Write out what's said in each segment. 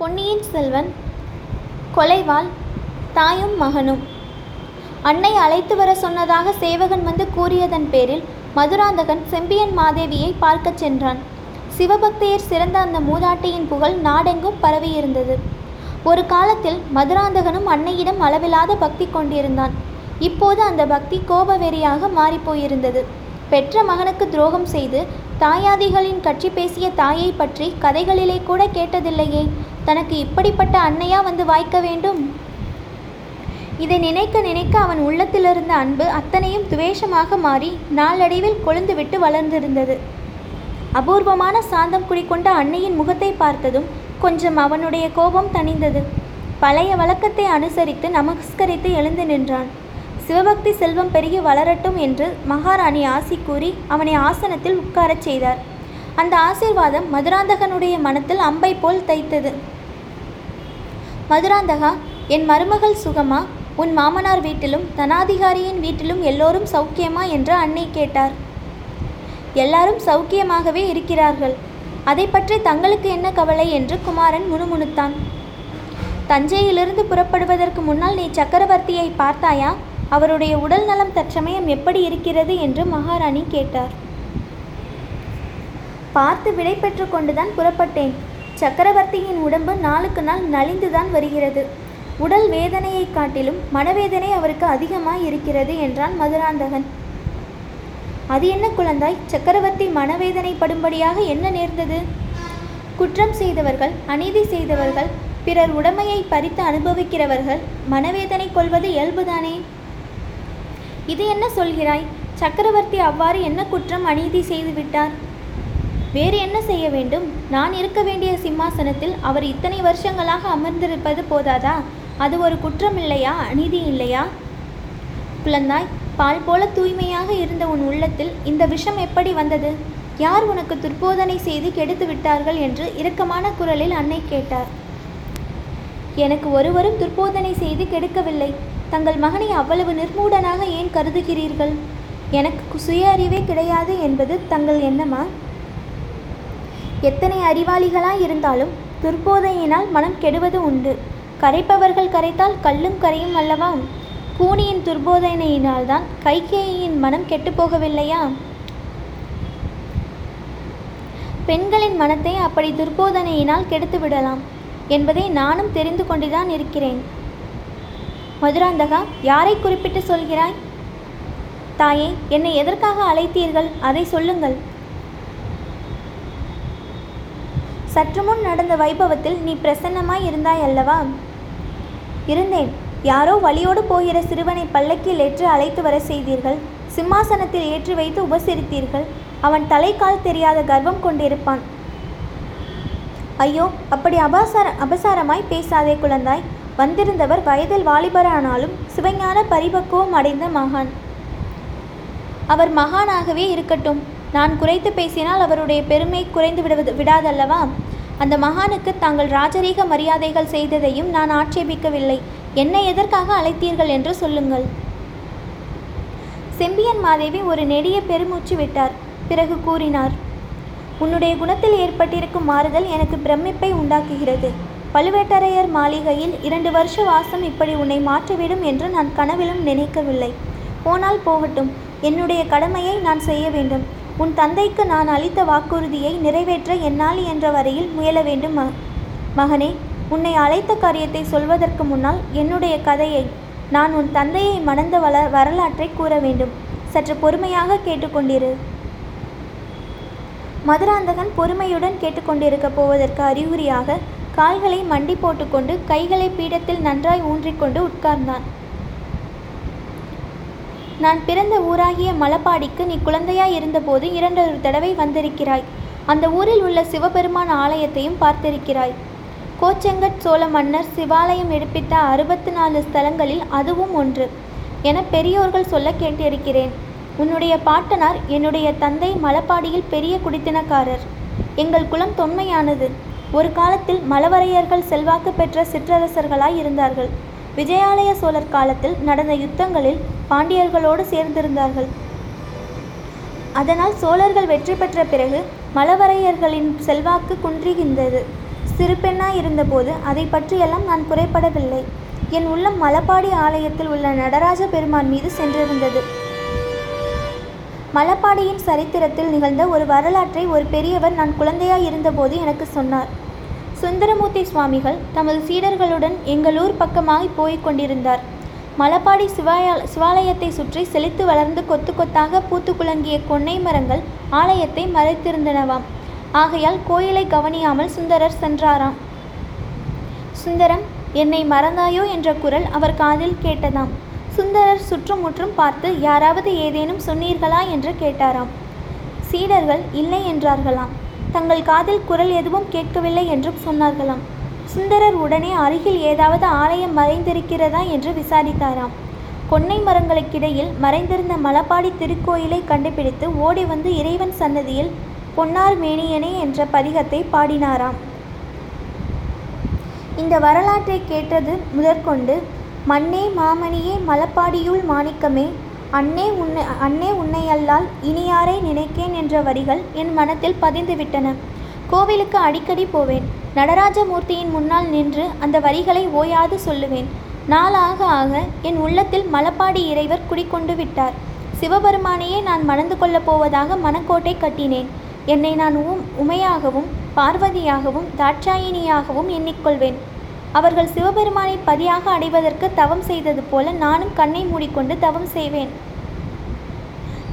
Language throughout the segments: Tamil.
பொன்னியின் செல்வன் கொலைவாள் தாயும் மகனும். அன்னை அழைத்து வர சொன்னதாக சேவகன் வந்து கூறியதன் பேரில் மதுராந்தகன் செம்பியன் மாதேவியை பார்க்கச் சென்றான். சிவபக்தியர் சிறந்த அந்த மூதாட்டியின் புகழ் நாடெங்கும் பரவியிருந்தது. ஒரு காலத்தில் மதுராந்தகனும் அன்னையிடம் அளவில்லாத பக்தி கொண்டிருந்தான். இப்போது அந்த பக்தி கோபவெறியாக மாறிப்போயிருந்தது பெற்ற மகனுக்கு துரோகம் செய்து தாயாதிகளின் கட்சி பேசிய தாயை பற்றி கதைகளிலே கூட கேட்டதில்லையே. தனக்கு இப்படிப்பட்ட அன்னையா வந்து வாய்க்க வேண்டும்? இதை நினைக்க நினைக்க அவன் உள்ளத்திலிருந்த அன்பு அத்தனையும் துவேஷமாக மாறி நாளடைவில் கொழுந்துவிட்டு வளர்ந்திருந்தது. அபூர்வமான சாந்தம் குடிக்கொண்ட அன்னையின் முகத்தை பார்த்ததும் கொஞ்சம் அவனுடைய கோபம் தணிந்தது. பழைய வழக்கத்தை அனுசரித்து நமஸ்கரித்து எழுந்து நின்றான். சிவபக்தி செல்வம் பெருகி வளரட்டும் என்று மகாராணி ஆசி கூறி அவனை ஆசனத்தில் உட்காரச் செய்தார். அந்த ஆசீர்வாதம் மதுராந்தகனுடைய மனத்தில் அம்பை போல் தைத்தது. மதுராந்தகா என் மருமகள் சுகமா? உன் மாமனார் வீட்டிலும் தனாதிகாரியின் வீட்டிலும் எல்லோரும் சௌக்கியமா? என்று அன்னை கேட்டார். எல்லாரும் சௌக்கியமாகவே இருக்கிறார்கள். அதை பற்றி தங்களுக்கு என்ன கவலை? என்று குமாரன் முணுமுணுத்தான். தஞ்சையிலிருந்து புறப்படுவதற்கு முன்னால் நீ சக்கரவர்த்தியை பார்த்தாயா? அவருடைய உடல் நலம் தற்சமயம் எப்படி இருக்கிறது? என்று மகாராணி கேட்டார். பார்த்து விடை பெற்று கொண்டுதான் புறப்பட்டேன். சக்கரவர்த்தியின் உடம்பு நாளுக்கு நாள் நலிந்துதான் வருகிறது. உடல் வேதனையைக் காட்டிலும் மனவேதனை அவருக்கு அதிகமாய் இருக்கிறது என்றான் மதுராந்தகன். அது என்ன குழந்தாய்? சக்கரவர்த்தி மனவேதனைப்படும்படியாக என்ன நேர்ந்தது? குற்றம் செய்தவர்கள் அநீதி செய்தவர்கள் பிறர் உடமையை பறித்து அனுபவிக்கிறவர்கள் மனவேதனை கொள்வது இயல்புதானே? இது என்ன சொல்கிறாய்? சக்கரவர்த்தி அவ்வாறு என்ன குற்றம் அநீதி செய்து விட்டார் வேறு என்ன செய்ய வேண்டும்? நான் இருக்க வேண்டிய சிம்மாசனத்தில் அவர் இத்தனை வருஷங்களாக அமர்ந்திருப்பது போதாதா? அது ஒரு குற்றம் இல்லையா அநீதி இல்லையா? குழந்தாய் பால் போல தூய்மையாக இருந்த உன் உள்ளத்தில் இந்த விஷம் எப்படி வந்தது? யார் உனக்கு துர்போதனை செய்து கெடுத்து விட்டார்கள் என்று இரக்கமான குரலில் அன்னை கேட்டார். எனக்கு ஒருவரும் துர்போதனை செய்து கெடுக்கவில்லை. தங்கள் மகனை அவ்வளவு நிர்மூடனாக ஏன் கருதுகிறீர்கள்? எனக்கு சுய அறிவே கிடையாது என்பது தங்கள் எண்ணமா? எத்தனை அறிவாளிகளாய் இருந்தாலும் துர்போதையினால் மனம் கெடுவது உண்டு. கரைப்பவர்கள் கரைத்தால் கல்லும் கரையும் அல்லவா? கூனியின் துர்போதனையினால்தான் கைகேயின் மனம் கெட்டுப்போகவில்லையா பெண்களின் மனத்தை அப்படி துர்போதனையினால் கெடுத்து விடலாம் என்பதை நானும் தெரிந்து கொண்டுதான் இருக்கிறேன். மதுராந்தகா யாரை குறிப்பிட்டு சொல்கிறாய்? தாயே என்னை எதற்காக அழைத்தீர்கள்? அதை சொல்லுங்கள். சற்று முன் நடந்த வைபவத்தில் நீ பிரசன்னமாய் இருந்தாய் அல்லவா இருந்தேன். யாரோ வழியோடு போகிற சிறுவனை பல்லக்கில் ஏற்று அழைத்து வர செய்தீர்கள். சிம்மாசனத்தில் ஏற்றி வைத்து உபசரித்தீர்கள். அவன் தலைக்கால் தெரியாத கர்வம் கொண்டிருப்பான். ஐயோ அப்படி அபாசார அபசாரமாய் பேசாதே குழந்தாய். வந்திருந்தவர் வயதில் வாலிபரானாலும் சிவஞான பரிபக்குவம் அடைந்த மகான். அவர் மகானாகவே இருக்கட்டும். நான் குறைத்து பேசினால் அவருடைய பெருமை குறைந்து விடுவது விடாதல்லவா? அந்த மகானுக்கு தாங்கள் ராஜரீக மரியாதைகள் செய்ததையும் நான் ஆட்சேபிக்கவில்லை. என்னை எதற்காக அழைத்தீர்கள் என்று சொல்லுங்கள். செம்பியன் மாதேவி ஒரு நெடிய பெருமூச்சு விட்டார். பிறகு கூறினார் உன்னுடைய குணத்தில் ஏற்பட்டிருக்கும் மாறுதல் எனக்கு பிரமிப்பை உண்டாக்குகிறது. பழுவேட்டரையர் மாளிகையில் இரண்டு வருஷ வாசம் இப்படி உன்னை மாற்றிவிடும் என்று நான் கனவிலும் நினைக்கவில்லை. போனால் போகட்டும். என்னுடைய கடமையை நான் செய்ய வேண்டும். உன் தந்தைக்கு நான் அளித்த வாக்குறுதியை நிறைவேற்ற என்னால் என்ற வரையில் முயல வேண்டும் ம மகனே. உன்னை அழைத்த காரியத்தை சொல்வதற்கு முன்னால் என்னுடைய கதையை நான் உன் தந்தையை மணந்த வள வரலாற்றை கூற வேண்டும். சற்று பொறுமையாக கேட்டுக்கொண்டிரு. மதுராந்தகன் பொறுமையுடன் கேட்டுக்கொண்டிருக்க போவதற்கு அறிகுறியாக கால்களை மண்டி போட்டுக்கொண்டு கைகளை பீடத்தில் நன்றாய் ஊன்றிக்கொண்டு உட்கார்ந்தான். நான் பிறந்த ஊராகிய மலப்பாடிக்கு நீ குழந்தையாய் இருந்தபோது இரண்டொரு தடவை வந்திருக்கிறாய். அந்த ஊரில் உள்ள சிவபெருமான் ஆலயத்தையும் பார்த்திருக்கிறாய். கோச்செங்கட் சோழ மன்னர் சிவாலயம் எடுப்பித்த அறுபத்து நாலு ஸ்தலங்களில் அதுவும் ஒன்று என பெரியோர்கள் சொல்ல கேட்டிருக்கிறேன். உன்னுடைய பாட்டனார் என்னுடைய தந்தை மலப்பாடியில் பெரிய குடித்தினக்காரர். எங்கள் குலம் தொன்மையானது. ஒரு காலத்தில் மலவரையர்கள் செல்வாக்கு பெற்ற சிற்றரசர்களாய் இருந்தார்கள் விஜயாலய சோழர் காலத்தில் நடந்த யுத்தங்களில் பாண்டியர்களோடு சேர்ந்திருந்தார்கள். அதனால் சோழர்கள் வெற்றி பெற்ற பிறகு மலவரையர்களின் செல்வாக்கு குன்றுகின்றது. சிறுபெண்ணாய் இருந்தபோது அதை பற்றியெல்லாம் நான் குறைபடவில்லை என் உள்ளம் மலப்பாடி ஆலயத்தில் உள்ள நடராஜ பெருமான் மீது சென்றிருந்தது. மலப்பாடியின் சரித்திரத்தில் நிகழ்ந்த ஒரு வரலாற்றை ஒரு பெரியவர் நான் குழந்தையாய் இருந்தபோது எனக்கு சொன்னார். சுந்தரமூர்த்தி சுவாமிகள் தமது சீடர்களுடன் எங்கள் ஊர் பக்கமாய் போய்க் கொண்டிருந்தார். மலப்பாடி சிவாய சிவாலயத்தை சுற்றி செழித்து வளர்ந்து கொத்து கொத்தாக பூத்து குலங்கிய கொன்னை மரங்கள் ஆலயத்தை மறைத்திருந்தனவாம். ஆகையால் கோயிலை கவனியாமல் சுந்தரர் சென்றாராம். சுந்தரம் என்னை மறந்தாயோ என்ற குரல் அவர் காதில் கேட்டதாம். சுந்தரர் சுற்றுமுற்றும் பார்த்து யாராவது ஏதேனும் சொன்னீர்களா? என்று கேட்டாராம். சீடர்கள் இல்லை என்றார்களாம். தங்கள் காதில் குரல் எதுவும் கேட்கவில்லை என்றும் சொன்னார்களாம். சுந்தரர் உடனே அருகில் ஏதாவது ஆலயம் மறைந்திருக்கிறதா என்று விசாரித்தாராம். கொன்னை மரங்களுக்கிடையில் மறைந்திருந்த மலப்பாடி திருக்கோயிலை கண்டுபிடித்து ஓடி வந்து இறைவன் சன்னதியில் பொன்னார் மேனியனே என்ற பதிகத்தை பாடினாராம். இந்த வரலாற்றை கேட்டது முதற்கொண்டு மண்ணே மாமணியே மலப்பாடியுள் மாணிக்கமே அன்னே உன்னை அன்னே உன்னையல்லால் இனியாரை நினைக்கேன் என்ற வரிகள் என் மனத்தில் பதிந்துவிட்டன. கோவிலுக்கு அடிக்கடி போவேன். நடராஜமூர்த்தியின் முன்னால் நின்று அந்த வரிகளை ஓயாது சொல்லுவேன். நாளாக ஆக என் உள்ளத்தில் மலப்பாடி இறைவர் குடிக்கொண்டு விட்டார். சிவபெருமானையே நான் மணந்து கொள்ளப் போவதாக மனக்கோட்டை கட்டினேன். என்னை நான் உம் உமையாகவும் பார்வதியாகவும் தாட்சாயினியாகவும் எண்ணிக்கொள்வேன். அவர்கள் சிவபெருமானை பதியாக அடைவதற்கு தவம் செய்தது போல நானும் கண்ணை மூடிக்கொண்டு தவம் செய்வேன்.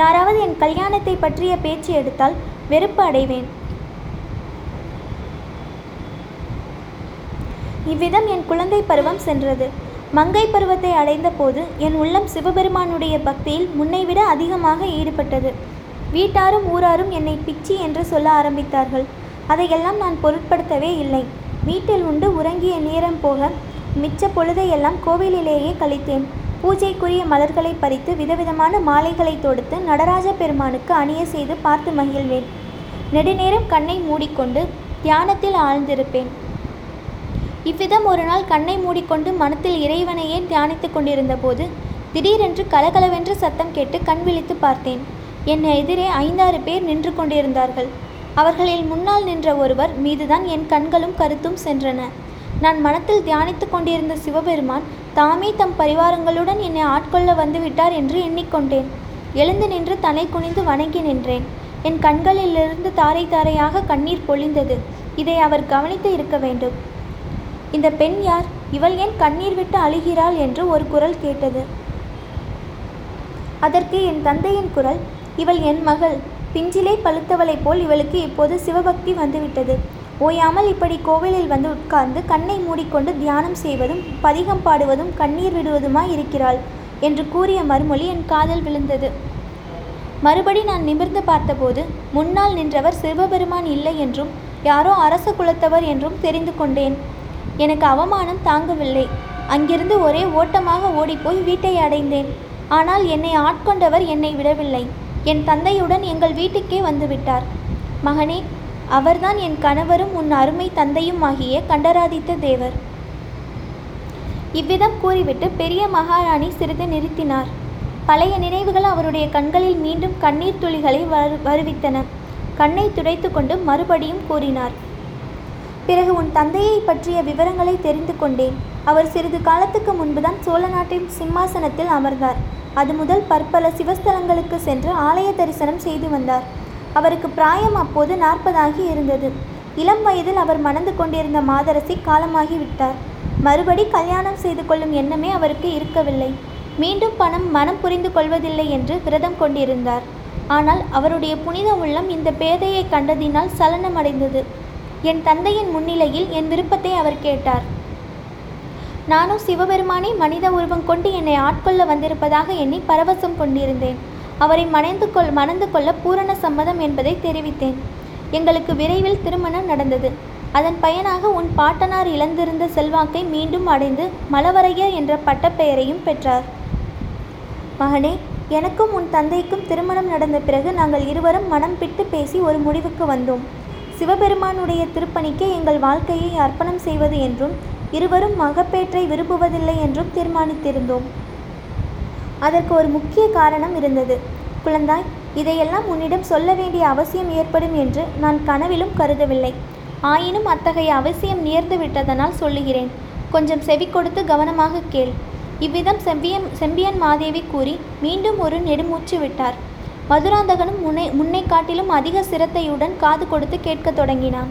யாராவது என் கல்யாணத்தை பற்றிய பேச்சு எடுத்தால் வெறுப்பு அடைவேன். இவ்விதம் என் குழந்தை பருவம் சென்றது. மங்கை பருவத்தை அடைந்த போது என் உள்ளம் சிவபெருமானுடைய பக்தியில் முன்னைவிட அதிகமாக ஈடுபட்டது. வீட்டாரும் ஊராரும் என்னை பிச்சி என்று சொல்ல ஆரம்பித்தார்கள். அதையெல்லாம் நான் பொருட்படுத்தவே இல்லை. வீட்டில் உண்டு உறங்கிய நேரம் போக மிச்ச பொழுதையெல்லாம் கோவிலிலேயே கழித்தேன். பூஜைக்குரிய மலர்களை பறித்து விதவிதமான மாலைகளை தொடுத்து நடராஜ பெருமானுக்கு அணிய செய்து பார்த்து மகிழ்வேன். நெடுநேரம் கண்ணை மூடிக்கொண்டு தியானத்தில் ஆழ்ந்திருப்பேன். இவ்விதம் ஒரு நாள் கண்ணை மூடிக்கொண்டு மனத்தில் இறைவனையே தியானித்துக் கொண்டிருந்த போது திடீரென்று கலகலவென்று சத்தம் கேட்டு கண் விழித்து பார்த்தேன். என் எதிரே ஐந்தாறு பேர் நின்று கொண்டிருந்தார்கள். அவர்களில் முன்னால் நின்ற ஒருவர் மீதுதான் என் கண்களும் கருத்தும் சென்றன. நான் மனத்தில் தியானித்துக் கொண்டிருந்த சிவபெருமான் தாமே தம் பரிவாரங்களுடன் என்னை ஆட்கொள்ள வந்துவிட்டார் என்று எண்ணிக்கொண்டேன். எழுந்து நின்று தலை குனிந்து வணங்கி நின்றேன். என் கண்களிலிருந்து தாரை தாரையாக கண்ணீர் பொழிந்தது. இதை அவர் கவனித்து இருக்க வேண்டும். இந்த பெண் யார்? இவள் ஏன் கண்ணீர் விட்டு அழுகிறாள்? என்று ஒரு குரல் கேட்டது. அதற்கு என் தந்தையின் குரல் இவள் என் மகள். பிஞ்சிலே பழுத்தவளைப் போல் இவளுக்கு இப்போது சிவபக்தி வந்துவிட்டது. ஓயாமல் இப்படி கோவிலில் வந்து உட்கார்ந்து கண்ணை மூடிக்கொண்டு தியானம் செய்வதும் பதிகம் பாடுவதும் கண்ணீர் விடுவதுமாய் இருக்கிறாள் என்று கூறிய மறுமொழி என் காதல் விழுந்தது. மறுபடி நான் நிமிர்ந்து பார்த்தபோது முன்னால் நின்றவர் சிவபெருமான் இல்லை என்றும் யாரோ அரச குலத்தவர் என்றும் தெரிந்து கொண்டேன். எனக்கு அவமானம் தாங்கவில்லை. அங்கிருந்து ஒரே ஓட்டமாக ஓடிப்போய் வீட்டை அடைந்தேன். ஆனால் என்னை ஆட்கொண்டவர் என்னை விடவில்லை. என் தந்தையுடன் எங்கள் வீட்டுக்கே வந்துவிட்டார். மகனே அவர்தான் என் கணவரும் உன் அருமை தந்தையும் ஆகிய கண்டராதித்த தேவர். இவ்விதம் கூறிவிட்டு பெரிய மகாராணி சிறிது நிறுத்தினார். பழைய நினைவுகள் அவருடைய கண்களில் மீண்டும் கண்ணீர் துளிகளை வரு வருவித்தன. கண்ணை துடைத்து கொண்டு மறுபடியும் கூறினார். பிறகு உன் தந்தையை பற்றிய விவரங்களை தெரிந்து கொண்டேன். அவர் சிறிது காலத்துக்கு முன்புதான் சோழ நாட்டின் சிம்மாசனத்தில் அமர்ந்தார். அது முதல் பற்பல சிவஸ்தலங்களுக்கு சென்று ஆலய தரிசனம் செய்து வந்தார். அவருக்கு பிராயம் அப்போது நாற்பதாகி இருந்தது. இளம் வயதில் அவர் மணந்து கொண்டிருந்த மாதரசி காலமாகி விட்டார். மறுபடி கல்யாணம் செய்து கொள்ளும் எண்ணமே அவருக்கு இருக்கவில்லை. மீண்டும் பணம் மனம் புரிந்து கொள்வதில்லை என்று விரதம் கொண்டிருந்தார். ஆனால் அவருடைய புனித உள்ளம் இந்த பேதையை கண்டதினால் சலனமடைந்தது. என் தந்தையின் முன்னிலையில் என் விருப்பத்தை அவர் கேட்டார். நானும் சிவபெருமானை மனித உருவம் கொண்டு என்னை ஆட்கொள்ள வந்திருப்பதாக எண்ணி பரவசம் கொண்டிருந்தேன். அவரை மணந்து கொள் மணந்து கொள்ள பூரண சம்மதம் என்பதை தெரிவித்தேன். எங்களுக்கு விரைவில் திருமணம் நடந்தது. அதன் பயனாக உன் பாட்டனார் இழந்திருந்த செல்வாக்கை மீண்டும் அடைந்து மலவரையர் என்ற பட்டப்பெயரையும் பெற்றார். மகனே எனக்கும் உன் தந்தைக்கும் திருமணம் நடந்த பிறகு நாங்கள் இருவரும் மனம் பிட்டு பேசி ஒரு முடிவுக்கு வந்தோம். சிவபெருமானுடைய திருப்பணிக்கே எங்கள் வாழ்க்கையை அர்ப்பணம் செய்வது என்றும் இருவரும் மகப்பேற்றை விரும்புவதில்லை என்றும் தீர்மானித்திருந்தோம். அதற்கு ஒரு முக்கிய காரணம் இருந்தது. குழந்தாய் இதையெல்லாம் உன்னிடம் சொல்ல வேண்டிய அவசியம் ஏற்படும் என்று நான் கனவிலும் கருதவில்லை. ஆயினும் அத்தகைய அவசியம் நேர்ந்து விட்டதனால் சொல்லுகிறேன். கொஞ்சம் செவி கொடுத்து கவனமாக கேள். இவ்விதம் செம்பியன் செம்பியன் மாதேவி கூறி மீண்டும் ஒரு நெடுமூச்சு விட்டார். மதுராந்தகனும் முன்னை முன்னை காட்டிலும் அதிக சிரத்தையுடன் காது கொடுத்து கேட்கத் தொடங்கினான்.